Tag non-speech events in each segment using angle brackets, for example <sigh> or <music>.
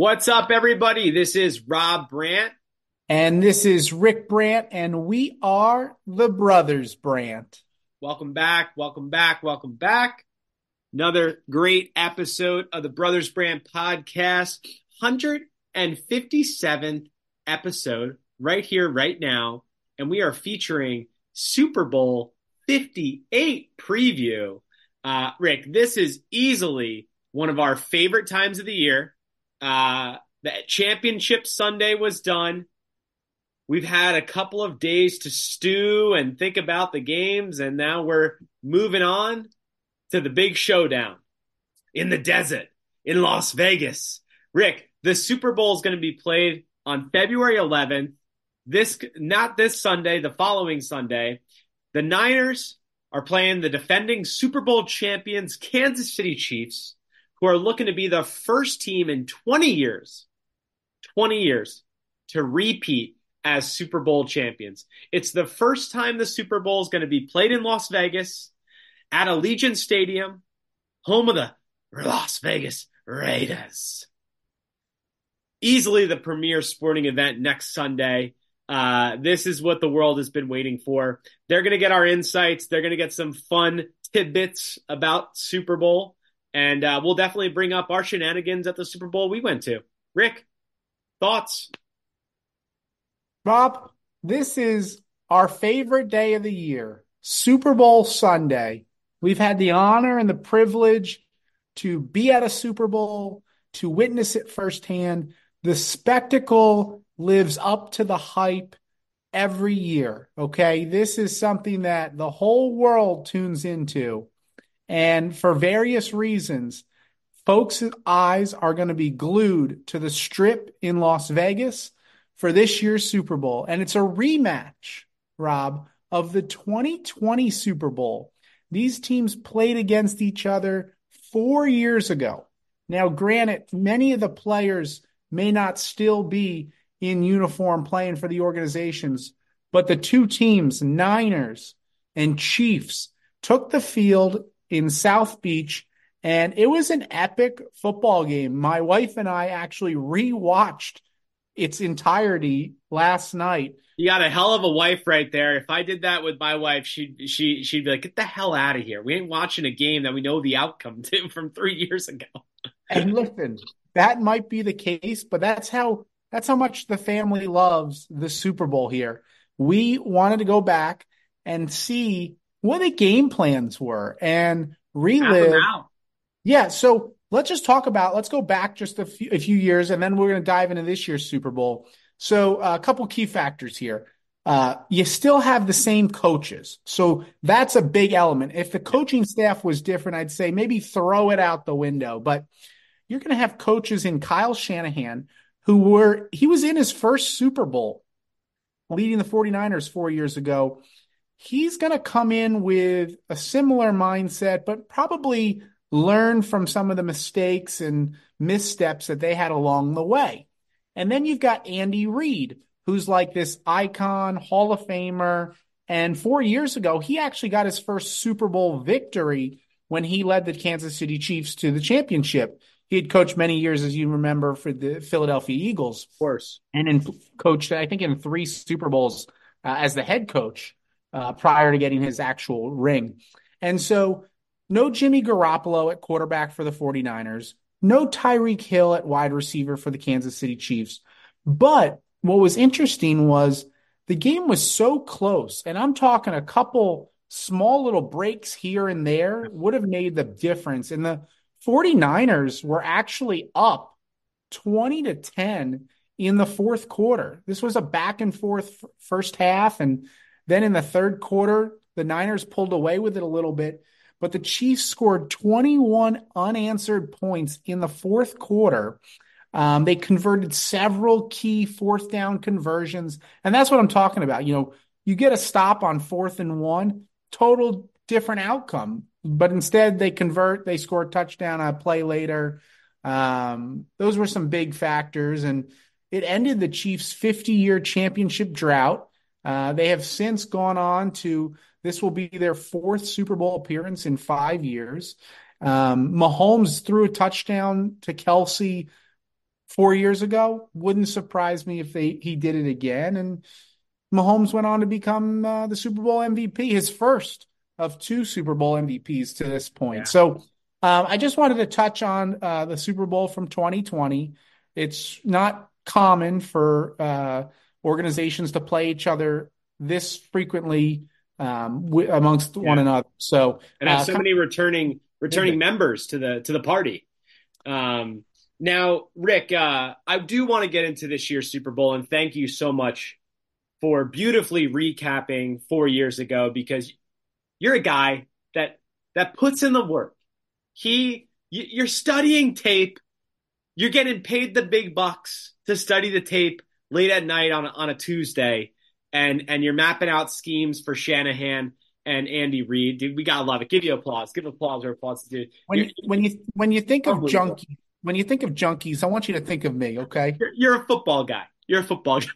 What's up, everybody? This is Rob Brandt. And this is Rick Brandt, and we are the Brothers Brandt. Welcome back, welcome back, welcome back. Another great episode of the Brothers Brandt podcast. 157th episode right here, right now. And we are featuring Super Bowl 58 preview. Uh, Rick, this is easily one of our favorite times of the year. Uh, the championship Sunday was done. We've had a couple of days to stew and think about the games, and now we're moving on to the big showdown in the desert in Las Vegas. Rick, the Super Bowl is going to be played on February 11th. This not this Sunday, the following Sunday. The Niners are playing the defending Super Bowl champions Kansas City Chiefs, who are looking to be the first team in 20 years, 20 years to repeat as Super Bowl champions. It's the first time the Super Bowl is going to be played in Las Vegas at Allegiant Stadium, home of the Las Vegas Raiders. Easily the premier sporting event next Sunday. Uh, this is what the world has been waiting for. They're going to get our insights. They're going to get some fun tidbits about Super Bowl. And uh, we'll definitely bring up our shenanigans at the Super Bowl we went to. Rick, thoughts? Bob, this is our favorite day of the year, Super Bowl Sunday. We've had the honor and the privilege to be at a Super Bowl, to witness it firsthand. The spectacle lives up to the hype every year. Okay. This is something that the whole world tunes into. And for various reasons, folks' eyes are going to be glued to the strip in Las Vegas for this year's Super Bowl. And it's a rematch, Rob, of the 2020 Super Bowl. These teams played against each other four years ago. Now, granted, many of the players may not still be in uniform playing for the organizations, but the two teams, Niners and Chiefs, took the field in South Beach, and it was an epic football game. My wife and I actually rewatched its entirety last night. You got a hell of a wife right there. If I did that with my wife, she'd she she'd be like, "Get the hell out of here! We ain't watching a game that we know the outcome to <laughs> from three years ago." and <laughs> listen, that might be the case, but that's how that's how much the family loves the Super Bowl here. We wanted to go back and see what the game plans were and relive. Yeah, so let's just talk about let's go back just a few, a few years and then we're going to dive into this year's super bowl. So uh, a couple key factors here. Uh, you still have the same coaches so that's a big element. If the coaching staff was different i'd say maybe throw it out the window but you're going to have coaches in kyle shanahan who were he was in his first super bowl leading the 49ers four years ago he's going to come in with a similar mindset but probably learn from some of the mistakes and missteps that they had along the way. And then you've got Andy Reid, who's like this icon, Hall of Famer. And four years ago, he actually got his first Super Bowl victory when he led the Kansas City Chiefs to the championship. He had coached many years, as you remember, for the Philadelphia Eagles. Of course. And in, coached, I think, in three Super Bowls uh, as the head coach uh, prior to getting his actual ring. And so no Jimmy Garoppolo at quarterback for the 49ers. No Tyreek Hill at wide receiver for the Kansas City Chiefs. But what was interesting was the game was so close. And I'm talking a couple small little breaks here and there would have made the difference. And the 49ers were actually up 20 to 10 in the fourth quarter. This was a back and forth first half. And then in the third quarter, the Niners pulled away with it a little bit but the Chiefs scored 21 unanswered points in the fourth quarter. Um, they converted several key fourth down conversions. And that's what I'm talking about. You know, you get a stop on fourth and one, total different outcome. But instead, they convert, they score a touchdown a play later. Um, those were some big factors. And it ended the Chiefs' 50 year championship drought. Uh, they have since gone on to this will be their fourth Super Bowl appearance in five years. Um, Mahomes threw a touchdown to Kelce four years ago. Wouldn't surprise me if they he did it again. And Mahomes went on to become uh, the Super Bowl MVP, his first of two Super Bowl MVPs to this point. Yeah. So um, I just wanted to touch on uh, the Super Bowl from 2020. It's not common for uh, organizations to play each other this frequently um, w- amongst yeah. one another. So and have uh, so many returning returning members to the to the party. Um, now, Rick, uh, I do want to get into this year's Super Bowl, and thank you so much for beautifully recapping four years ago because you're a guy that that puts in the work. He, you're studying tape. You're getting paid the big bucks to study the tape late at night on a, on a Tuesday, and and you're mapping out schemes for Shanahan and Andy Reid. Dude, we gotta love it. Give you applause. Give applause or applause, dude. When you, when you when you think of junkies, when you think of junkies, I want you to think of me. Okay, you're, you're a football guy. You're a football guy.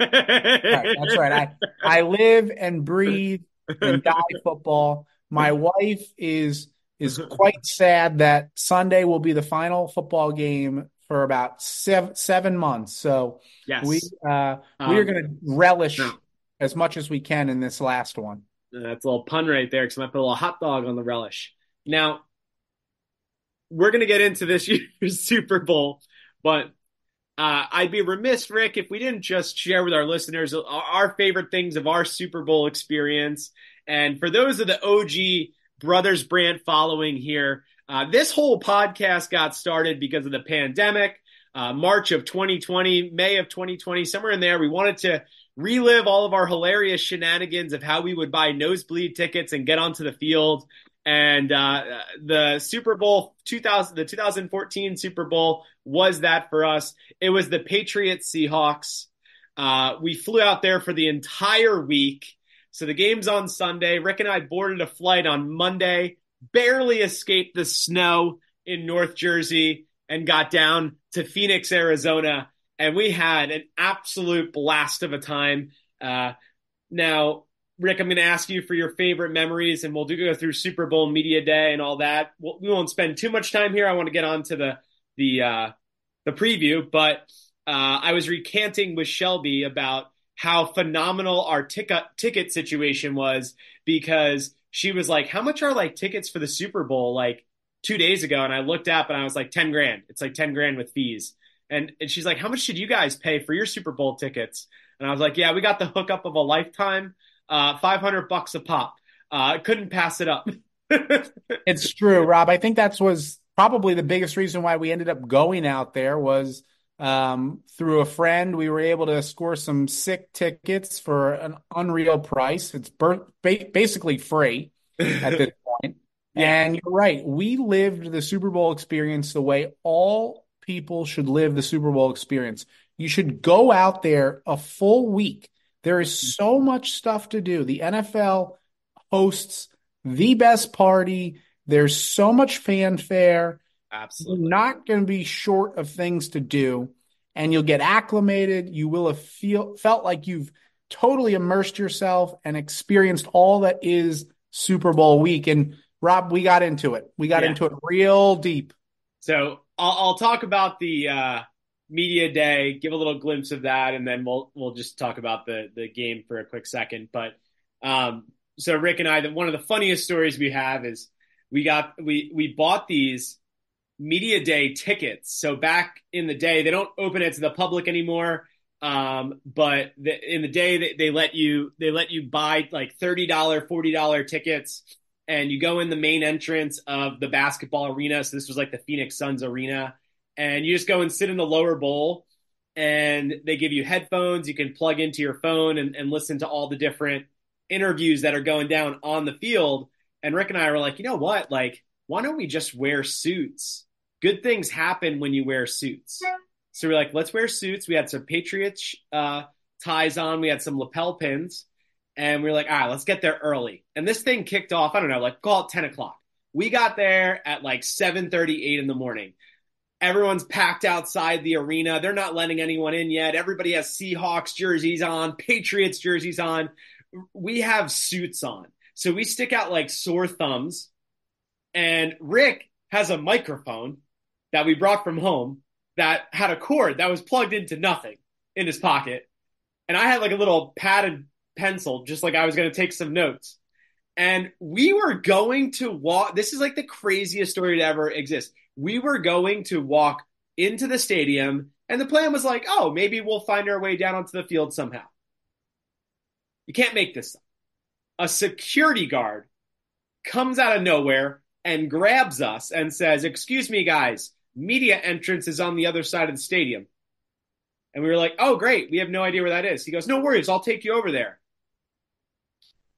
right, that's right. I I live and breathe and die football. My wife is is quite sad that Sunday will be the final football game for about seven seven months. So yes. we uh, we are um, going to relish no. as much as we can in this last one. That's a little pun right there because I put a little hot dog on the relish. Now we're going to get into this <laughs> year's Super Bowl, but uh, I'd be remiss, Rick, if we didn't just share with our listeners our favorite things of our Super Bowl experience. And for those of the OG Brothers Brandt following here, uh, this whole podcast got started because of the pandemic, uh, March of 2020, May of 2020, somewhere in there. We wanted to relive all of our hilarious shenanigans of how we would buy nosebleed tickets and get onto the field. And uh, the Super Bowl 2000, the 2014 Super Bowl was that for us. It was the Patriots Seahawks. Uh, we flew out there for the entire week. So the game's on Sunday. Rick and I boarded a flight on Monday, barely escaped the snow in North Jersey, and got down to Phoenix, Arizona. And we had an absolute blast of a time. Uh, now, Rick, I'm going to ask you for your favorite memories, and we'll do go through Super Bowl media day and all that. We'll, we will not spend too much time here. I want to get on to the the uh, the preview, but uh, I was recanting with Shelby about how phenomenal our ticket ticket situation was because she was like, "How much are like tickets for the Super Bowl?" Like two days ago, and I looked up and I was like, 10 grand. It's like 10 grand with fees. And, and she's like, how much did you guys pay for your Super Bowl tickets? And I was like, yeah, we got the hookup of a lifetime uh, 500 bucks a pop. Uh, couldn't pass it up. <laughs> it's true, Rob. I think that was probably the biggest reason why we ended up going out there was um, through a friend. We were able to score some sick tickets for an unreal price. It's ber- ba- basically free at this <laughs> point. And you're right. We lived the Super Bowl experience the way all people should live the Super Bowl experience. You should go out there a full week there is so much stuff to do. The NFL hosts the best party. There's so much fanfare. Absolutely. You're not going to be short of things to do, and you'll get acclimated. You will have feel felt like you've totally immersed yourself and experienced all that is Super Bowl week. And Rob, we got into it. We got yeah. into it real deep. So I'll, I'll talk about the uh, media day, give a little glimpse of that, and then we'll we'll just talk about the the game for a quick second. But um, so Rick and I, the, one of the funniest stories we have is we got we we bought these media day tickets. So back in the day, they don't open it to the public anymore. Um, but the, in the day they, they let you they let you buy like thirty dollar, forty dollar tickets, and you go in the main entrance of the basketball arena. So this was like the Phoenix Suns arena and you just go and sit in the lower bowl and they give you headphones you can plug into your phone and, and listen to all the different interviews that are going down on the field and rick and i were like you know what like why don't we just wear suits good things happen when you wear suits so we're like let's wear suits we had some patriots uh, ties on we had some lapel pins and we are like all right let's get there early and this thing kicked off i don't know like call it 10 o'clock we got there at like 7.38 in the morning Everyone's packed outside the arena. They're not letting anyone in yet. Everybody has Seahawks jerseys on, Patriots jerseys on. We have suits on. So we stick out like sore thumbs. And Rick has a microphone that we brought from home. that had a cord that was plugged into nothing in his pocket. And I had like a little padded pencil, just like I was going to take some notes. And we were going to walk. This is like the craziest story to ever exist. We were going to walk into the stadium, and the plan was like, oh, maybe we'll find our way down onto the field somehow. You can't make this up. A security guard comes out of nowhere and grabs us and says, Excuse me, guys, media entrance is on the other side of the stadium. And we were like, Oh, great. We have no idea where that is. He goes, No worries. I'll take you over there.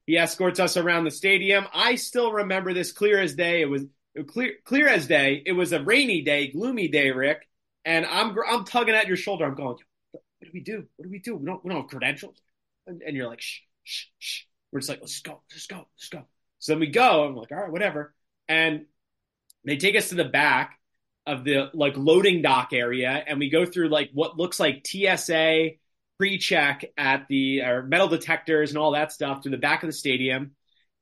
He escorts us around the stadium. I still remember this clear as day. It was clear, clear as day. It was a rainy day, gloomy day, Rick. And I'm, I'm tugging at your shoulder. I'm going, what do we do? What do we do? We don't, we don't have credentials. And, and you're like, shh, shh, shh. We're just like, let's go, let's go, let's go. So then we go. I'm like, all right, whatever. And they take us to the back of the like loading dock area, and we go through like what looks like TSA pre-check at the or metal detectors and all that stuff to the back of the stadium.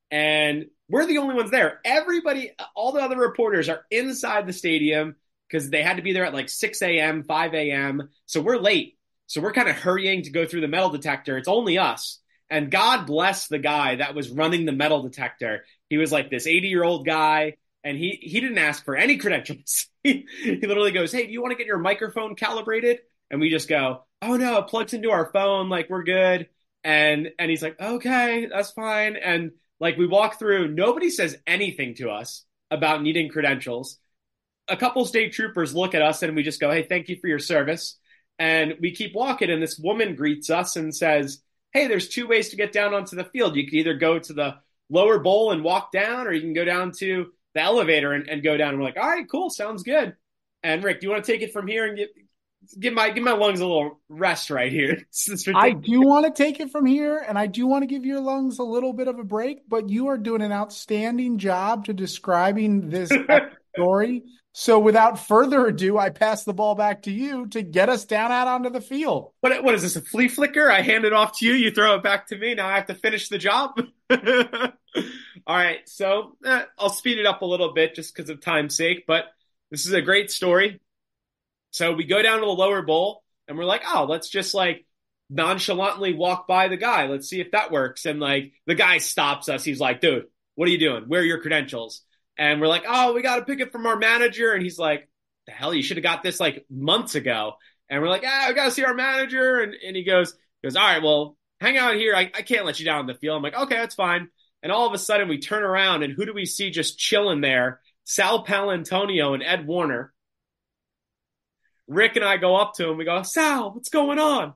And we're the only ones there. Everybody, all the other reporters are inside the stadium because they had to be there at like 6 a.m., 5 a.m. So we're late. So we're kind of hurrying to go through the metal detector. It's only us. And God bless the guy that was running the metal detector. He was like this 80 year old guy, and he he didn't ask for any credentials. <laughs> he, literally goes, "Hey, do you want to get your microphone calibrated?" And we just go, "Oh no, it plugs into our phone. Like we're good." And and he's like, "Okay, that's fine." And like we walk through, nobody says anything to us about needing credentials. A couple state troopers look at us and we just go, "Hey, thank you for your service." And we keep walking, and this woman greets us and says, hey, there's two ways to get down onto the field. You can either go to the lower bowl and walk down, or you can go down to the elevator and, and go down. And we're like, all right, cool, sounds good. And Rick, do you want to take it from here and get give my give my lungs a little rest right here? <laughs> I do want to take it from here, and I do want to give your lungs a little bit of a break. But you are doing an outstanding job to describing this <laughs> story. So without further ado, I pass the ball back to you to get us down out onto the field. What what is this a flea flicker? I hand it off to you, you throw it back to me. Now I have to finish the job. <laughs> All right, so eh, I'll speed it up a little bit just because of time's sake, but this is a great story. So we go down to the lower bowl and we're like, oh, let's just like nonchalantly walk by the guy. Let's see if that works. And like the guy stops us. He's like, dude, what are you doing? Where are your credentials? and we're like, oh, we got to pick it from our manager. And he's like, the hell, you should have got this like months ago. And we're like, ah, we got to see our manager. And, and he goes, goes, all right, well, hang out here. I, I can't let you down in the field. I'm like, okay, that's fine. And all of a sudden we turn around and who do we see just chilling there? Sal Paolantonio and Ed Werder. Rick and I go up to him. We go, Sal, what's going on?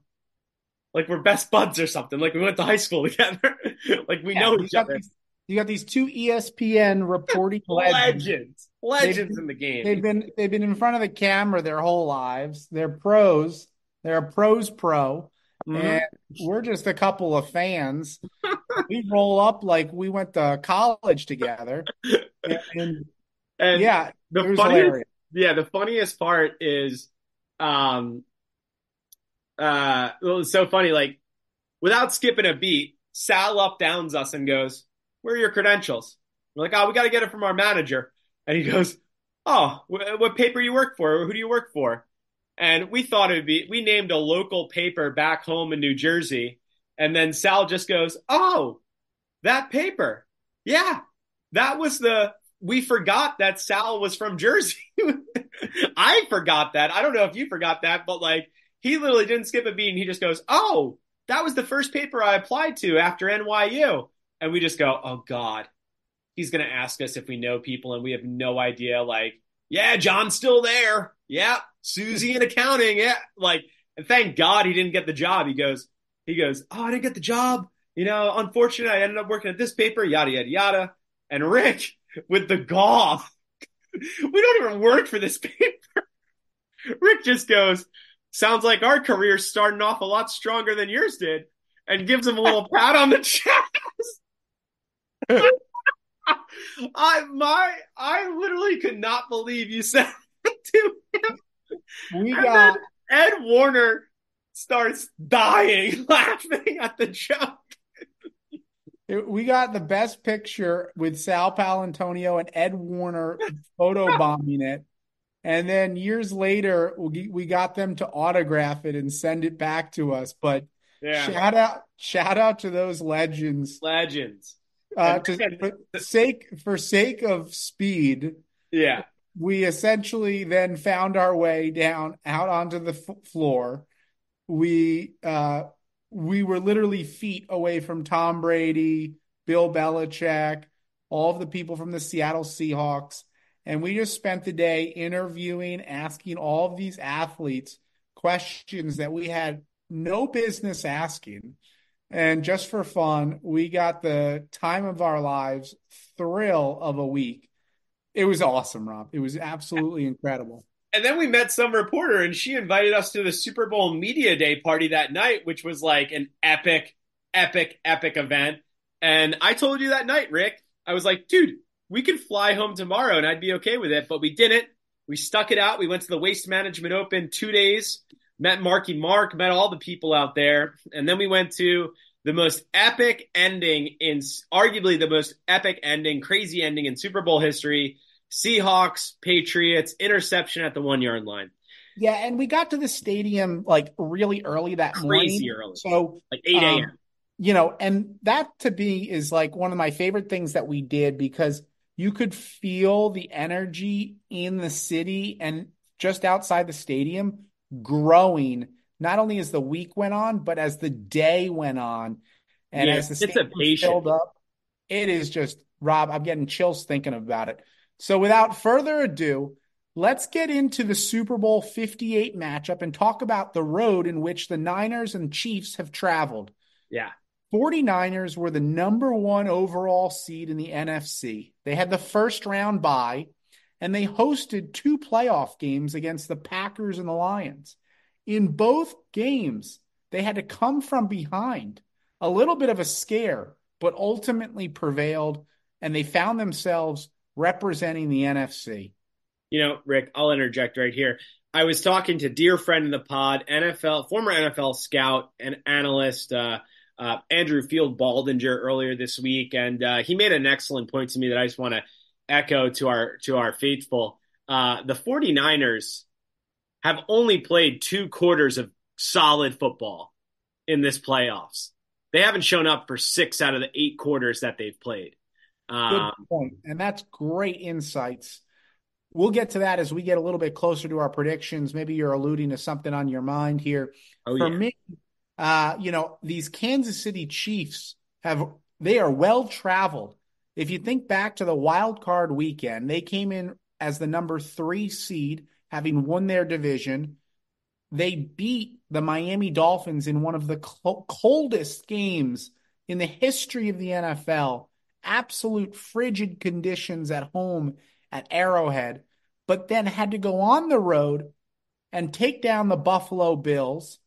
Like we're best buds or something. Like we went to high school <laughs> together. like we yeah, know each other. These, you got these two ESPN reporting <laughs> legends, legends they've, in the game. They've been they've been in front of the camera their whole lives. They're pros. They're a pros pro, mm-hmm. and we're just a couple of fans. <laughs> we roll up like we went to college together, and, and, and yeah, the funniest, hilarious. yeah, the funniest part is, um, uh, well, it's so funny. Like without skipping a beat, Sal up downs us and goes where are your credentials? We're like, oh, we got to get it from our manager. And he goes, oh, wh- what paper you work for? Who do you work for? And we thought it would be, we named a local paper back home in New Jersey. And then Sal just goes, oh, that paper. Yeah, that was the, we forgot that Sal was from Jersey. <laughs> I forgot that. I don't know if you forgot that, but like, he literally didn't skip a beat and he just goes, oh, that was the first paper I applied to after NYU and we just go, oh God, he's going to ask us if we know people and we have no idea. Like, yeah, John's still there. Yeah. Susie in accounting. Yeah. Like, and thank God he didn't get the job. He goes, he goes, oh, I didn't get the job. You know, unfortunately, I ended up working at this paper, yada, yada, yada. And Rick with the gall, <laughs> we don't even work for this paper. <laughs> Rick just goes, sounds like our career's starting off a lot stronger than yours did and gives him a little pat on the <laughs> chest. I my I literally could not believe you said to him. We and got Ed Werder starts dying <laughs> laughing at the joke. We got the best picture with Sal Paolantonio and Ed Werder photo <laughs> bombing it. And then years later, we, we got them to autograph it and send it back to us. But yeah. shout out, shout out to those legends. Legends. Uh, to, for sake for sake of speed, yeah, we essentially then found our way down out onto the f- floor. We uh, we were literally feet away from Tom Brady, Bill Belichick, all of the people from the Seattle Seahawks. And we just spent the day interviewing, asking all of these athletes questions that we had no business asking. And just for fun, we got the time of our lives thrill of a week. It was awesome, Rob. It was absolutely incredible. And then we met some reporter, and she invited us to the Super Bowl Media Day party that night, which was like an epic, epic, epic event. And I told you that night, Rick, I was like, dude, we could fly home tomorrow and I'd be okay with it. But we didn't. We stuck it out. We went to the Waste Management Open two days, met Marky Mark, met all the people out there. And then we went to the most epic ending in arguably the most epic ending, crazy ending in Super Bowl history. Seahawks, Patriots, interception at the one yard line. Yeah, and we got to the stadium like really early that Crazy morning. early. So like 8 a.m. Um, you know, and that to me is like one of my favorite things that we did because you could feel the energy in the city and just outside the stadium growing not only as the week went on, but as the day went on. And yeah, as the stadium filled up, it is just Rob, I'm getting chills thinking about it. So without further ado, let's get into the Super Bowl 58 matchup and talk about the road in which the Niners and Chiefs have traveled. Yeah. 49ers were the number one overall seed in the NFC. They had the first round bye, and they hosted two playoff games against the Packers and the Lions. In both games, they had to come from behind, a little bit of a scare, but ultimately prevailed, and they found themselves representing the NFC. You know, Rick, I'll interject right here. I was talking to dear friend in the pod, NFL, former NFL scout and analyst, uh, uh, Andrew Field Baldinger earlier this week, and uh, he made an excellent point to me that I just want to echo to our to our faithful. Uh, the 49ers have only played two quarters of solid football in this playoffs. They haven't shown up for six out of the eight quarters that they've played. Um, Good point, and that's great insights. We'll get to that as we get a little bit closer to our predictions. Maybe you're alluding to something on your mind here. Oh, For yeah. me, uh, you know, these Kansas City Chiefs have they are well traveled. If you think back to the wild card weekend, they came in as the number three seed, having won their division. They beat the Miami Dolphins in one of the coldest games in the history of the NFL. Absolute frigid conditions at home at Arrowhead, but then had to go on the road and take down the Buffalo Bills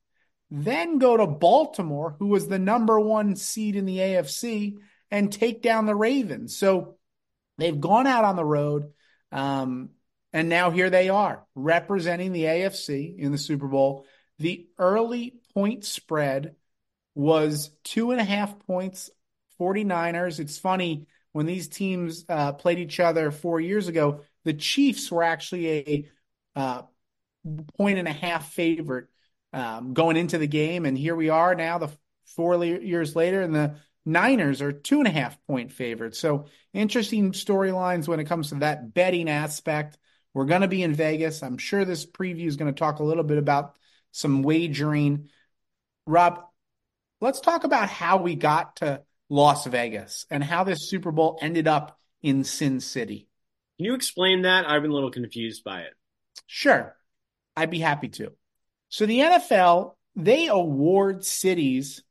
then go to Baltimore, who was the number one seed in the AFC, and take down the Ravens. So they've gone out on the road. Um, and now here they are representing the AFC in the Super Bowl. The early point spread was two and a half points, 49ers. It's funny when these teams uh, played each other four years ago, the Chiefs were actually a uh, point and a half favorite um, going into the game. And here we are now, the four years later, and the Niners are two and a half point favorites. So interesting storylines when it comes to that betting aspect. We're going to be in Vegas. I'm sure this preview is going to talk a little bit about some wagering. Rob, let's talk about how we got to Las Vegas and how this Super Bowl ended up in Sin City. Can you explain that? I've been a little confused by it. Sure. I'd be happy to. So the NFL, they award cities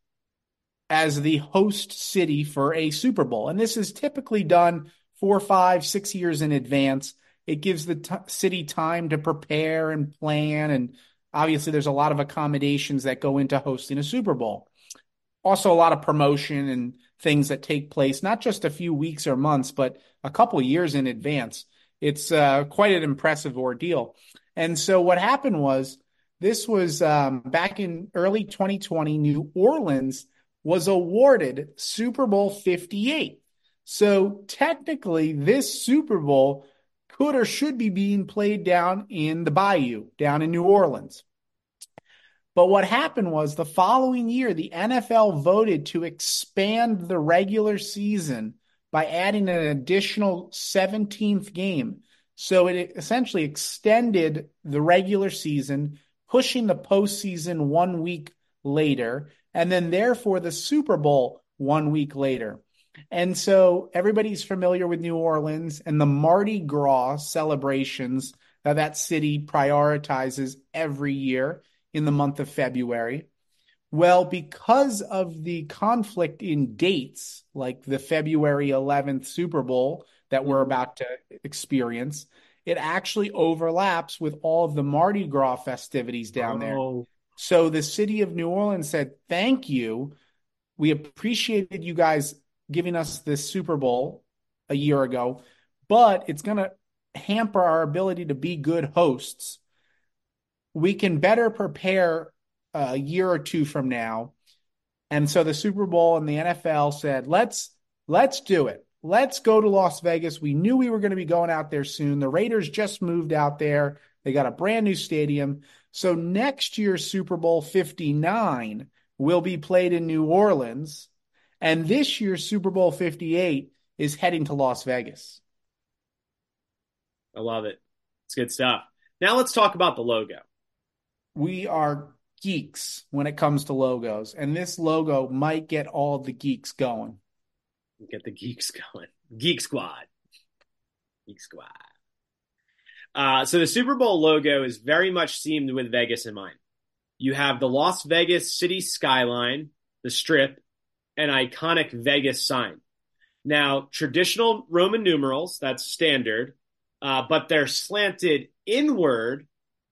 as the host city for a Super Bowl. And this is typically done four, five, six years in advance. It gives the t- city time to prepare and plan. And obviously, there's a lot of accommodations that go into hosting a Super Bowl. Also, a lot of promotion and things that take place, not just a few weeks or months, but a couple years in advance. It's uh, quite an impressive ordeal. And so, what happened was this was um, back in early 2020. New Orleans was awarded Super Bowl 58. So technically, this Super Bowl could or should be being played down in the Bayou, down in New Orleans. But what happened was the following year, the NFL voted to expand the regular season by adding an additional 17th game. So it essentially extended the regular season, pushing the postseason one week later, and then therefore the Super Bowl one week later. And so everybody's familiar with New Orleans and the Mardi Gras celebrations that that city prioritizes every year in the month of February. Well, because of the conflict in dates, like the February 11th Super Bowl that we're mm-hmm. about to experience, it actually overlaps with all of the Mardi Gras festivities down oh. there. So the city of New Orleans said, Thank you. We appreciated you guys giving us this Super Bowl a year ago, but it's going to hamper our ability to be good hosts. We can better prepare a year or two from now. And so the Super Bowl and the NFL said, let's let's do it. Let's go to Las Vegas. We knew we were going to be going out there soon. The Raiders just moved out there. They got a brand new stadium. So next year's Super Bowl 59 will be played in New Orleans and this year's Super Bowl 58 is heading to Las Vegas. I love it. It's good stuff. Now let's talk about the logo. We are geeks when it comes to logos, and this logo might get all the geeks going. Get the geeks going. Geek Squad. Geek Squad. Uh, so the Super Bowl logo is very much themed with Vegas in mind. You have the Las Vegas city skyline, the strip, an iconic Vegas sign. Now, traditional Roman numerals, that's standard, uh, but they're slanted inward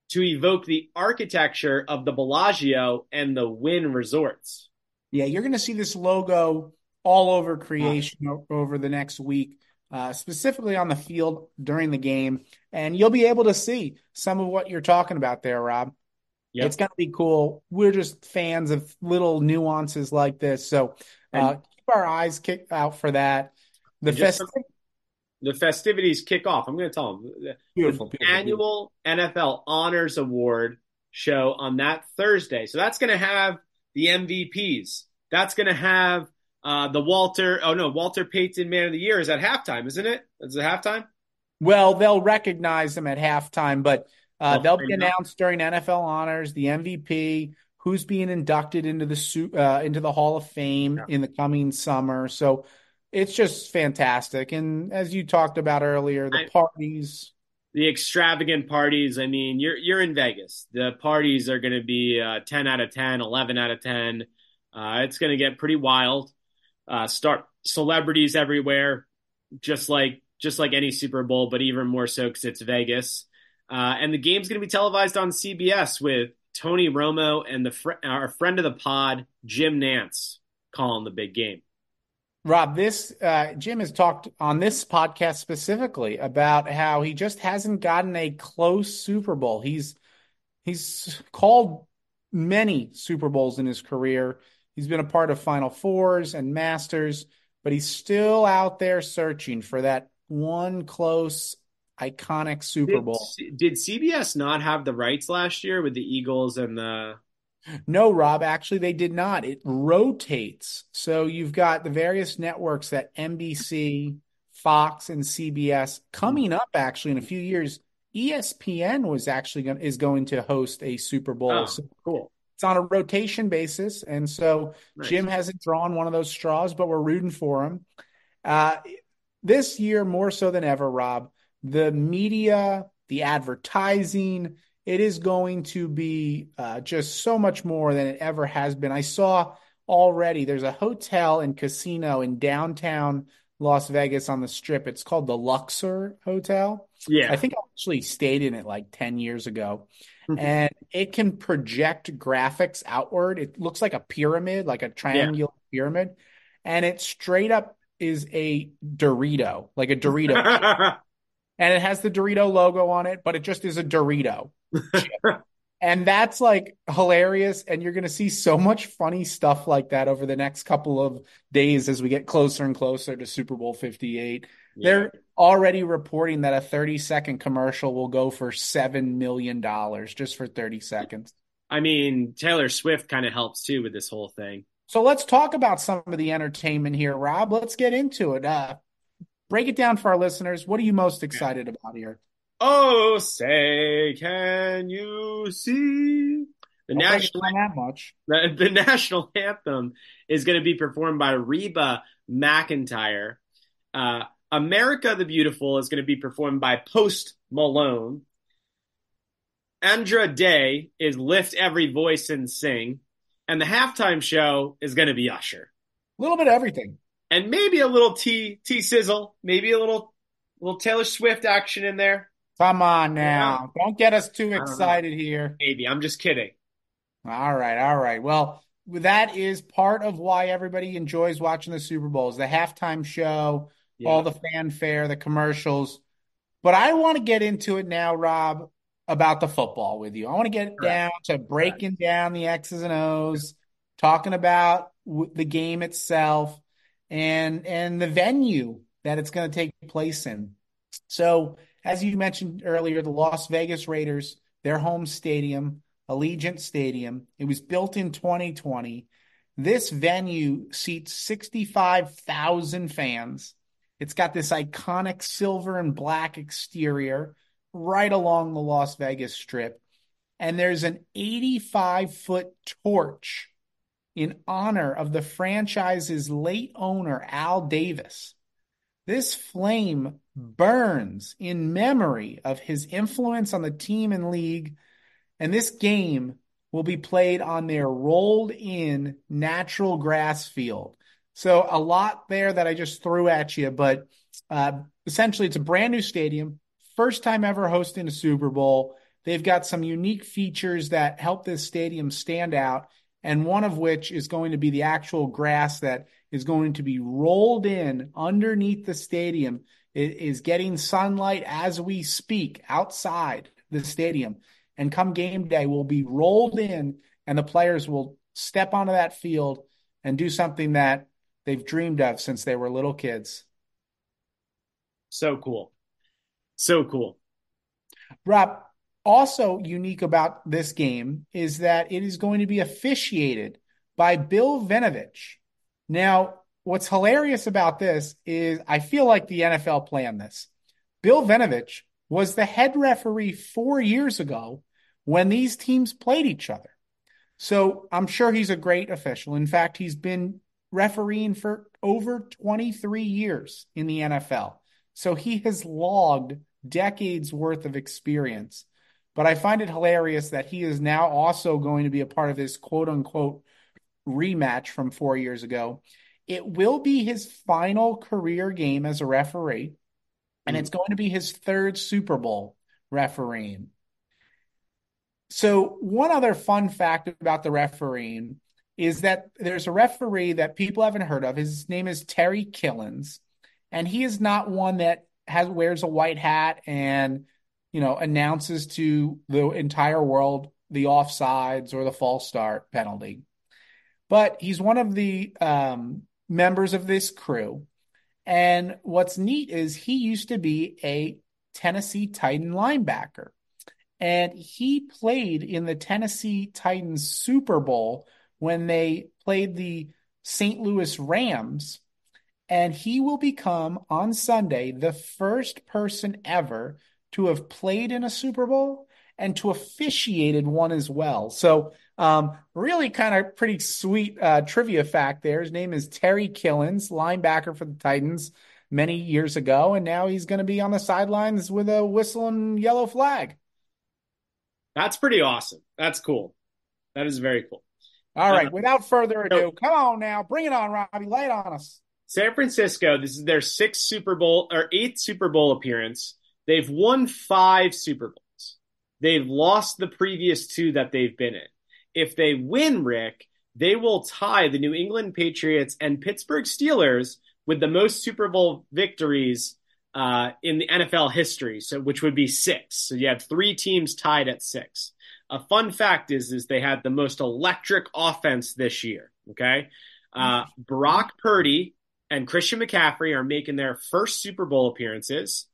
to evoke the architecture of the Bellagio and the Wynn resorts. Yeah, you're going to see this logo all over creation wow. over the next week, uh, specifically on the field during the game. And you'll be able to see some of what you're talking about there, Rob. Yep. It's going to be cool. We're just fans of little nuances like this. So uh, keep our eyes kick out for that. The fest- the festivities kick off. I'm going to tell them the, beautiful, beautiful, annual beautiful. NFL Honors Award show on that Thursday. So that's going to have the MVPs. That's going to have uh, the Walter. Oh no, Walter Payton Man of the Year is at halftime, isn't it? Is it halftime? Well, they'll recognize him at halftime, but uh, oh, they'll be announced during NFL Honors. The MVP, who's being inducted into the uh, into the Hall of Fame yeah. in the coming summer. So it's just fantastic. And as you talked about earlier, the I, parties, the extravagant parties. I mean, you're you're in Vegas. The parties are going to be uh, 10 out of 10, 11 out of 10. Uh, it's going to get pretty wild. Uh, start celebrities everywhere, just like just like any Super Bowl, but even more so because it's Vegas. Uh, and the game's going to be televised on CBS with Tony Romo and the fr- our friend of the pod, Jim Nantz, calling the big game. Rob, this uh, Jim has talked on this podcast specifically about how he just hasn't gotten a close Super Bowl. He's he's called many Super Bowls in his career. He's been a part of Final Fours and Masters, but he's still out there searching for that one close iconic Super did, Bowl. Did CBS not have the rights last year with the Eagles and the? No, Rob. Actually, they did not. It rotates. So you've got the various networks that NBC, Fox, and CBS coming up. Actually, in a few years, ESPN was actually going is going to host a Super Bowl. Oh, so cool. It's on a rotation basis, and so nice. Jim hasn't drawn one of those straws, but we're rooting for him. Uh, this year, more so than ever, Rob, the media, the advertising, it is going to be uh, just so much more than it ever has been. I saw already there's a hotel and casino in downtown Las Vegas on the strip. It's called the Luxor Hotel. Yeah. I think I actually stayed in it like 10 years ago. Mm-hmm. and it can project graphics outward. It looks like a pyramid, like a triangular yeah. pyramid. And it straight up is a Dorito, like a Dorito. <laughs> and it has the Dorito logo on it, but it just is a Dorito. <laughs> and that's like hilarious. And you're going to see so much funny stuff like that over the next couple of days as we get closer and closer to Super Bowl 58. Yeah. There, already reporting that a 30 second commercial will go for $7 million just for 30 seconds. I mean, Taylor Swift kind of helps too with this whole thing. So let's talk about some of the entertainment here, Rob. Let's get into it. Uh, break it down for our listeners. What are you most excited about here? Oh, say, can you see? The Don't national that much. <laughs> The, the national anthem is going to be performed by Reba McEntire. Uh, America the Beautiful is going to be performed by Post Malone. Andra Day is Lift Every Voice and Sing. And the halftime show is going to be Usher. A little bit of everything. And maybe a little T T sizzle, maybe a little little Taylor Swift action in there. Come on now. Yeah. Don't get us too excited here. Maybe. I'm just kidding. All right, all right. Well, that is part of why everybody enjoys watching the Super Bowls, the halftime show, yeah. all the fanfare, the commercials. But I want to get into it now, Rob, about the football with you. I want to get down to breaking down the X's and O's, talking about the game itself and and the venue that it's going to take place in. So, as you mentioned earlier, the Las Vegas Raiders, their home stadium, Allegiant Stadium, it was built in 2020. This venue seats 65,000 fans. It's got this iconic silver and black exterior right along the Las Vegas Strip. And there's an 85 foot torch in honor of the franchise's late owner, Al Davis. This flame burns in memory of his influence on the team and league. And this game will be played on their rolled in natural grass field. So a lot there that I just threw at you, but uh, essentially it's a brand new stadium, first time ever hosting a Super Bowl. They've got some unique features that help this stadium stand out, and one of which is going to be the actual grass that is going to be rolled in underneath the stadium. Is getting sunlight as we speak outside the stadium. And come game day, will be rolled in, and the players will step onto that field and do something that they've dreamed of since they were little kids. So cool. So cool. Rob, also unique about this game is that it is going to be officiated by Bill Vinovich. Now, what's hilarious about this is I feel like the NFL planned this. Bill Vinovich was the head referee four years ago when these teams played each other. So I'm sure he's a great official. In fact, he's been refereeing for over 23 years in the NFL. So he has logged decades worth of experience. But I find it hilarious that he is now also going to be a part of this quote unquote rematch from four years ago. It will be his final career game as a referee, and it's going to be his third Super Bowl refereeing. So, one other fun fact about the refereeing is that there's a referee that people haven't heard of. His name is Terry Killens, and he is not one that has wears a white hat and you know announces to the entire world the offsides or the false start penalty. But he's one of the um, members of this crew. And what's neat is he used to be a Tennessee Titan linebacker. And he played in the Tennessee Titans Super Bowl when they played the St. Louis Rams and he will become on Sunday the first person ever to have played in a Super Bowl and to officiated one as well. So, um, really kind of pretty sweet uh, trivia fact there. His name is Terry Killens, linebacker for the Titans many years ago, and now he's going to be on the sidelines with a whistle and yellow flag. That's pretty awesome. That's cool. That is very cool. All right. Uh, without further ado, come on now, bring it on, Robbie. Lay it on us. San Francisco, this is their sixth Super Bowl or eighth Super Bowl appearance. They've won five Super Bowls. They've lost the previous two that they've been in. If they win, Rick, they will tie the New England Patriots and Pittsburgh Steelers with the most Super Bowl victories uh, in the NFL history, so which would be six. So you have three teams tied at six. A fun fact is is they had the most electric offense this year. Okay, uh, Brock Purdy and Christian McCaffrey are making their first Super Bowl appearances.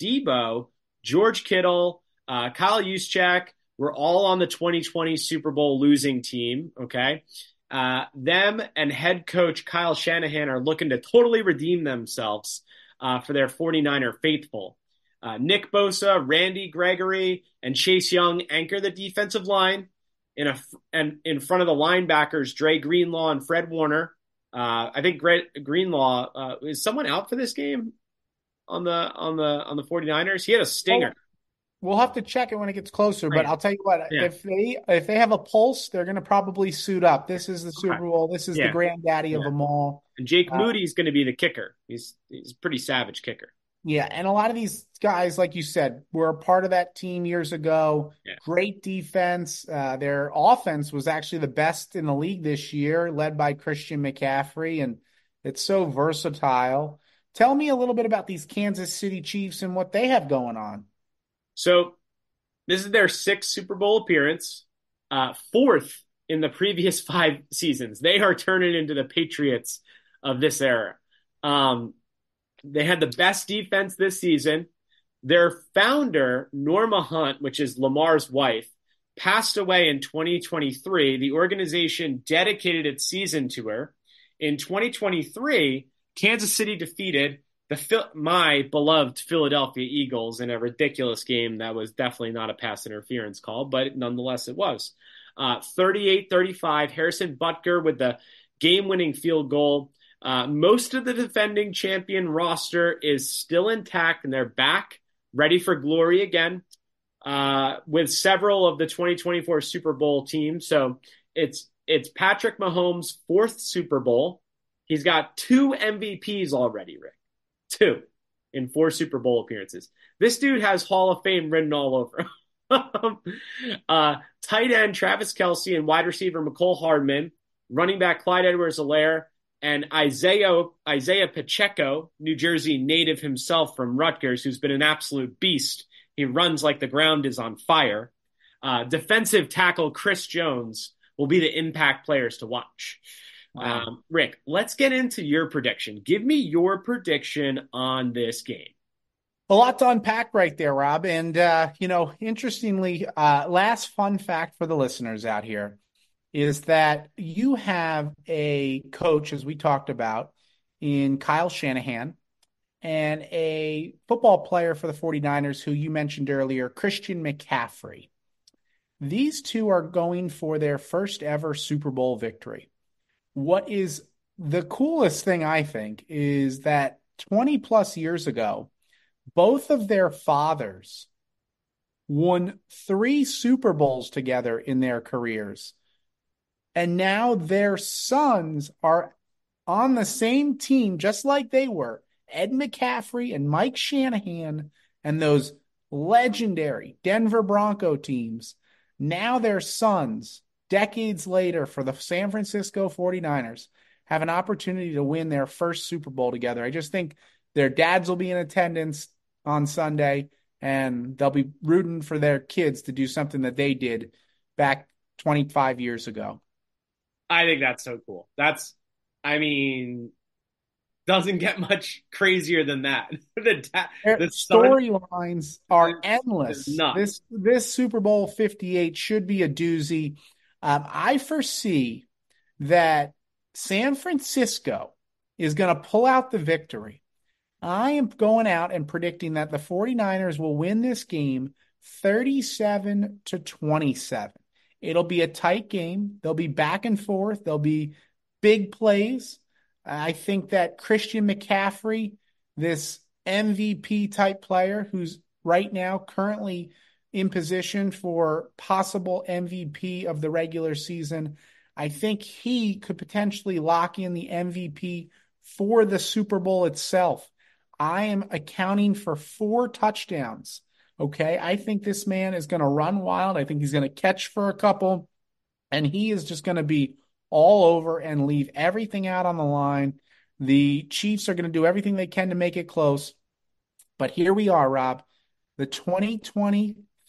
Deebo, George Kittle, uh, Kyle Juszczyk were all on the 2020 Super Bowl losing team. Okay. Uh, them and head coach Kyle Shanahan are looking to totally redeem themselves uh, for their 49er faithful. Uh, Nick Bosa, Randy Gregory, and Chase Young anchor the defensive line in a and in front of the linebackers Dre Greenlaw and Fred Warner. Uh, I think Gre- Greenlaw uh, is someone out for this game on the on the on the 49ers. He had a stinger. Oh, we'll have to check it when it gets closer, right. but I'll tell you what, yeah. if they if they have a pulse, they're going to probably suit up. This is the Super Bowl. This is yeah. the granddaddy yeah. of them all. And Jake uh, Moody is going to be the kicker. He's he's a pretty savage kicker. Yeah, and a lot of these guys, like you said, were a part of that team years ago. Yeah. Great defense. Uh, their offense was actually the best in the league this year, led by Christian McCaffrey, and it's so versatile. Tell me a little bit about these Kansas City Chiefs and what they have going on. So, this is their sixth Super Bowl appearance, uh, fourth in the previous <laughs> five seasons. They are turning into the Patriots of this era. Um, they had the best defense this season. Their founder, Norma Hunt, which is Lamar's wife, passed away in 2023. The organization dedicated its season to her. In 2023, Kansas City defeated the my beloved Philadelphia Eagles in a ridiculous game that was definitely not a pass interference call, but nonetheless it was. Uh, 38-35, Harrison Butker with the game-winning field goal. Uh, most of the defending champion roster is still intact and they're back, ready for glory again, uh, with several of the 2024 Super Bowl teams. So it's it's Patrick Mahomes' fourth Super Bowl. He's got two MVPs already, Rick. Two in four Super Bowl appearances. This dude has Hall of Fame written all over him. <laughs> uh, tight end Travis Kelce and wide receiver Mecole Hardman, running back Clyde Edwards-Helaire, and Isaiah Isaiah Pacheco, New Jersey native himself from Rutgers, who's been an absolute beast. He runs like the ground is on fire. Uh, defensive tackle Chris Jones will be the impact players to watch. Wow. Um, Rick, let's get into your prediction. Give me your prediction on this game. A lot to unpack right there, Rob. And, uh, you know, interestingly, uh, last fun fact for the listeners out here is that you have a coach, as we talked about, in Kyle Shanahan, and a football player for the 49ers who you mentioned earlier, Christian McCaffrey. These two are going for their first ever Super Bowl victory. What is the coolest thing, I think, is that 20 plus years ago, both of their fathers won three Super Bowls together in their careers. And now their sons are on the same team, just like they were. Ed McCaffrey and Mike Shanahan and those legendary Denver Bronco teams. Now their sons, decades later, for the San Francisco 49ers, have an opportunity to win their first Super Bowl together. I just think their dads will be in attendance on Sunday and they'll be rooting for their kids to do something that they did back 25 years ago. I think that's so cool. That's, I mean, doesn't get much crazier than that. <laughs> the the storylines are endless. This this Super Bowl Fifty Eight should be a doozy. Um, I foresee that San Francisco is going to pull out the victory. I am going out and predicting that the 49ers will win this game 37 to 27. It'll be a tight game. They'll be back and forth. There'll be big plays. I think that Christian McCaffrey, this MVP type player who's right now currently in position for possible MVP of the regular season, I think he could potentially lock in the MVP for the Super Bowl itself. I am accounting for four touchdowns Okay. I think this man is going to run wild. I think he's going to catch for a couple, and he is just going to be all over and leave everything out on the line. The Chiefs are going to do everything they can to make it close. But here we are, Rob, the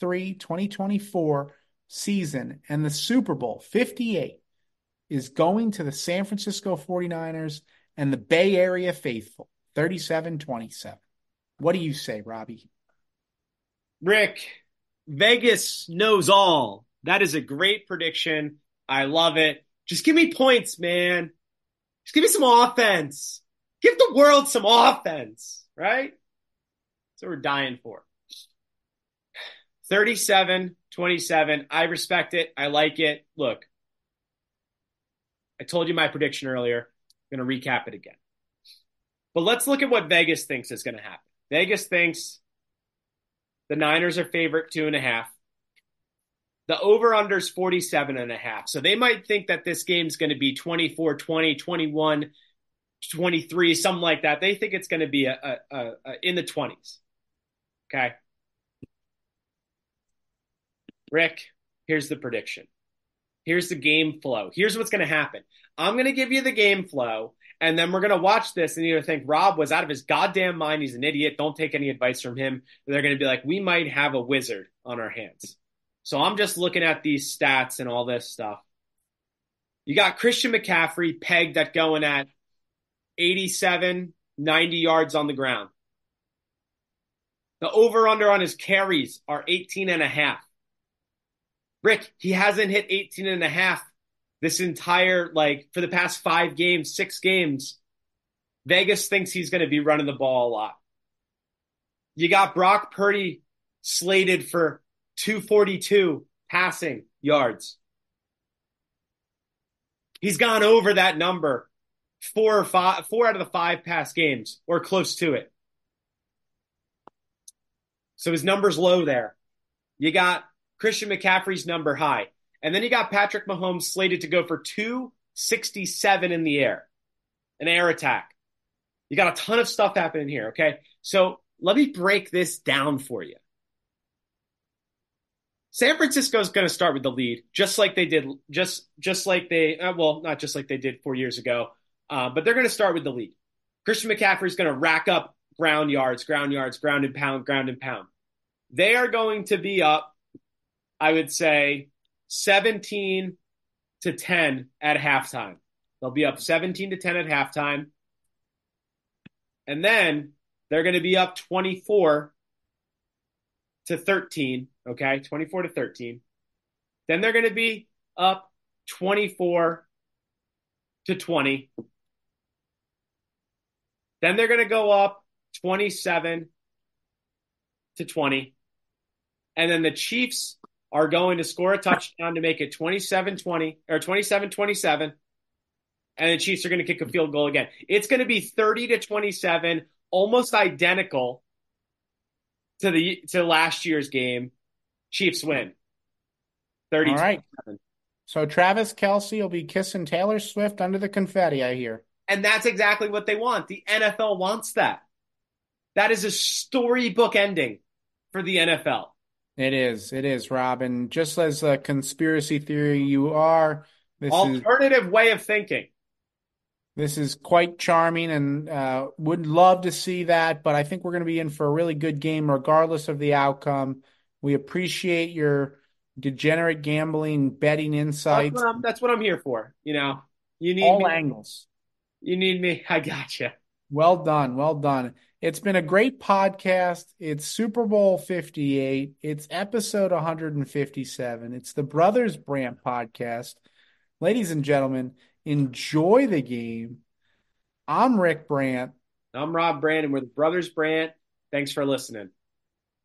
2023 2024 season and the Super Bowl 58 is going to the San Francisco 49ers. and the Bay Area faithful, 37 27. What do you say, Robbie? Rick, Vegas knows all. That is a great prediction. I love it. Just give me points, man. Just give me some offense. Give the world some offense, right? That's what we're dying for. 37 27. I respect it. I like it. Look, I told you my prediction earlier. I'm going to recap it again. But let's look at what Vegas thinks is going to happen. Vegas thinks the Niners are favorite two and a half. The over under is 47 and a half. So they might think that this game's going to be 24 20, 21 23, something like that. They think it's going to be a, a, a, in the 20s. Okay. Rick, here's the prediction. Here's the game flow. Here's what's going to happen. I'm going to give you the game flow, and then we're going to watch this and either think Rob was out of his goddamn mind. He's an idiot. Don't take any advice from him. They're going to be like, we might have a wizard on our hands. So I'm just looking at these stats and all this stuff. You got Christian McCaffrey pegged at going at 87, 90 yards on the ground. The over under on his carries are 18 and a half. Rick, he hasn't hit 18 and a half this entire, like, for the past five games, six games. Vegas thinks he's going to be running the ball a lot. You got Brock Purdy slated for 242 passing yards. He's gone over that number four or five, four out of the five past games or close to it. So his number's low there. You got Christian McCaffrey's number high. And then you got Patrick Mahomes slated to go for 267 in the air, an air attack. You got a ton of stuff happening here, okay? So let me break this down for you. San Francisco is going to start with the lead, just like they did, just just like they, uh, well, not just like they did four years ago, uh, but they're going to start with the lead. Christian McCaffrey is going to rack up ground yards, ground yards, ground and pound, ground and pound. They are going to be up, I would say, 17 to 10 at halftime. They'll be up 17 to 10 at halftime. And then they're going to be up 24 to 13 Okay, 24 to 13. Then they're going to be up 24 to 20. Then they're going to go up 27 to 20. And then the Chiefs are going to score a touchdown to make it 27 20 or 27 27. And the Chiefs are going to kick a field goal again. It's going to be 30 to 27, almost identical to the to last year's game. Chiefs win. 30 All right. So Travis Kelce will be kissing Taylor Swift under the confetti, I hear. And that's exactly what they want. The NFL wants that. That is a storybook ending for the NFL. It is. It is, Robin. Just as a conspiracy theory you are, this alternative is, way of thinking. This is quite charming and uh, would love to see that, but I think we're going to be in for a really good game regardless of the outcome. We appreciate your degenerate gambling betting insights. That's what I'm, that's what I'm here for. You know, you need all me. angles. You need me. <laughs> I got gotcha. Well done. Well done. It's been a great podcast. It's Super Bowl 58. It's episode 157. It's the Brothers Brandt podcast. Ladies and gentlemen, enjoy the game. I'm Rick Brandt. I'm Rob Brandt, and we're the Brothers Brandt. Thanks for listening.